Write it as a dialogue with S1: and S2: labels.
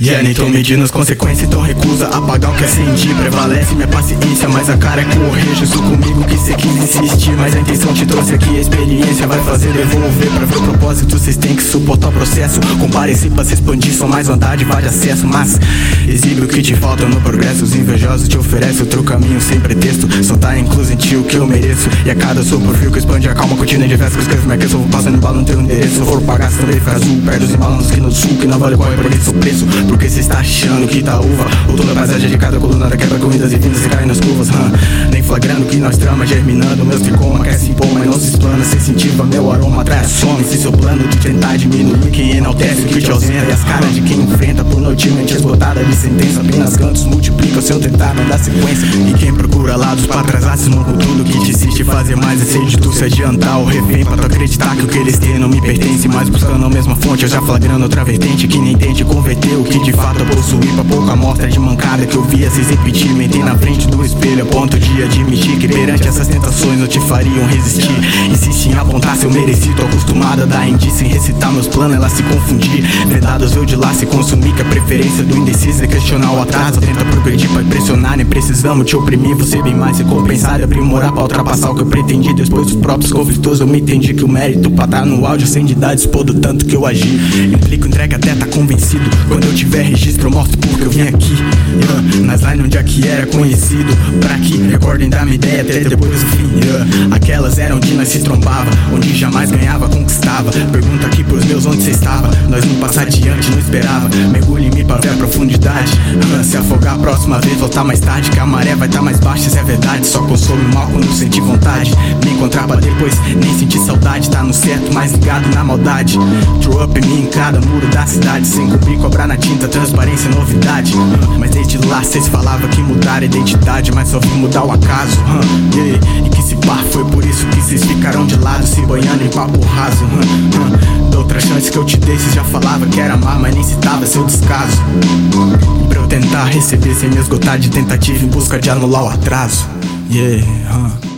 S1: Yeah, nem tô medindo as consequências, então recusa apagar o que acendi Prevalece minha paciência, mas a cara é correr. Jesus comigo que cê quis insistir Mas a intenção te trouxe aqui, a experiência vai fazer devolver Pra ver o propósito, vocês têm que suportar o processo. Comparecer pra se expandir, só mais vontade, vale acesso. Mas exibe o que te falta no progresso. Os invejosos te oferecem outro caminho sem pretexto. Só tá incluso em ti o que eu mereço. E a cada sopro que expande a calma Cortina de versos que escrevo minha questão Vou passando bala no teu endereço. Se for pagar, se também fica azul. Perto dos malandros que no sul, que não vale qual é por isso o preço Porque cê está achando que tá uva. Ou toda a paisagem de cada coluna da quebra Corridas e vindas e cai nas curvas. Nem nós trama germinando Meus tricoma quer se impor, mas não se explana Sensitiva, meu aroma atrai some Se seu plano de tentar diminuir Quem enaltece o que te ausenta E as caras de quem enfrenta por noite mente esgotada de sentença Apenas cantos multiplica seu tentar não dar sequência E quem procura lados pra atrasar Se com tudo que te insiste fazer mais ser de tu se adiantar o refém Pra tu acreditar que o que eles têm não me pertence Mas buscando a mesma fonte eu já flagrando outra vertente Que nem tente converter o que de fato eu possuí Pra pouca amostra de mancada que eu via se repetir Mentei na frente do espelho a ponto de admitir Que perante essas tentações não te fariam resistir. Insiste em apontar seu merecido Tô acostumado a dar indício em recitar meus planos Ela se confundir. Vedados eu de lá se consumir Que a preferência do indeciso é questionar o atraso. Tenta progredir pra impressionar Nem precisamos te oprimir. Você bem mais recompensado e aprimorar Pra ultrapassar o que eu pretendi. Depois dos próprios conflitos eu me entendi Que o mérito pra estar no áudio sem de dar Dispor do tanto que eu agi. Implico entrega até tá convencido. Quando eu tiver registro porque eu vim aqui yeah. Nas line onde aqui era conhecido Pra que recordem da minha ideia até depois do fim yeah. Aquelas eram onde nós se trombava Onde jamais ganhava, conquistava Pergunta aqui pros meus onde cê estava Nós não passar adiante, não esperava Mergulho em mim pra ver a profundidade ah, Se afogar a próxima vez, voltar mais tarde Que a maré vai tá mais baixa, isso é verdade Só consome mal quando sentir vontade Me encontrar pra depois nem sentir saudade Tá no certo, mais ligado na maldade Throw up em mim em cada muro da cidade Sem cobrir, cobrar na tinta, transparência, novidade. Mas desde lá cês falavam que mudaram a identidade Mas só vim mudar o acaso. E que se pá, foi por isso que cês ficaram de lado Se banhando em papo raso Da outra chance que eu te dei, cês já falava que era amar Mas nem citava seu descaso. Pra eu tentar receber sem me esgotar de tentativa Em busca de anular o atraso. Yeah.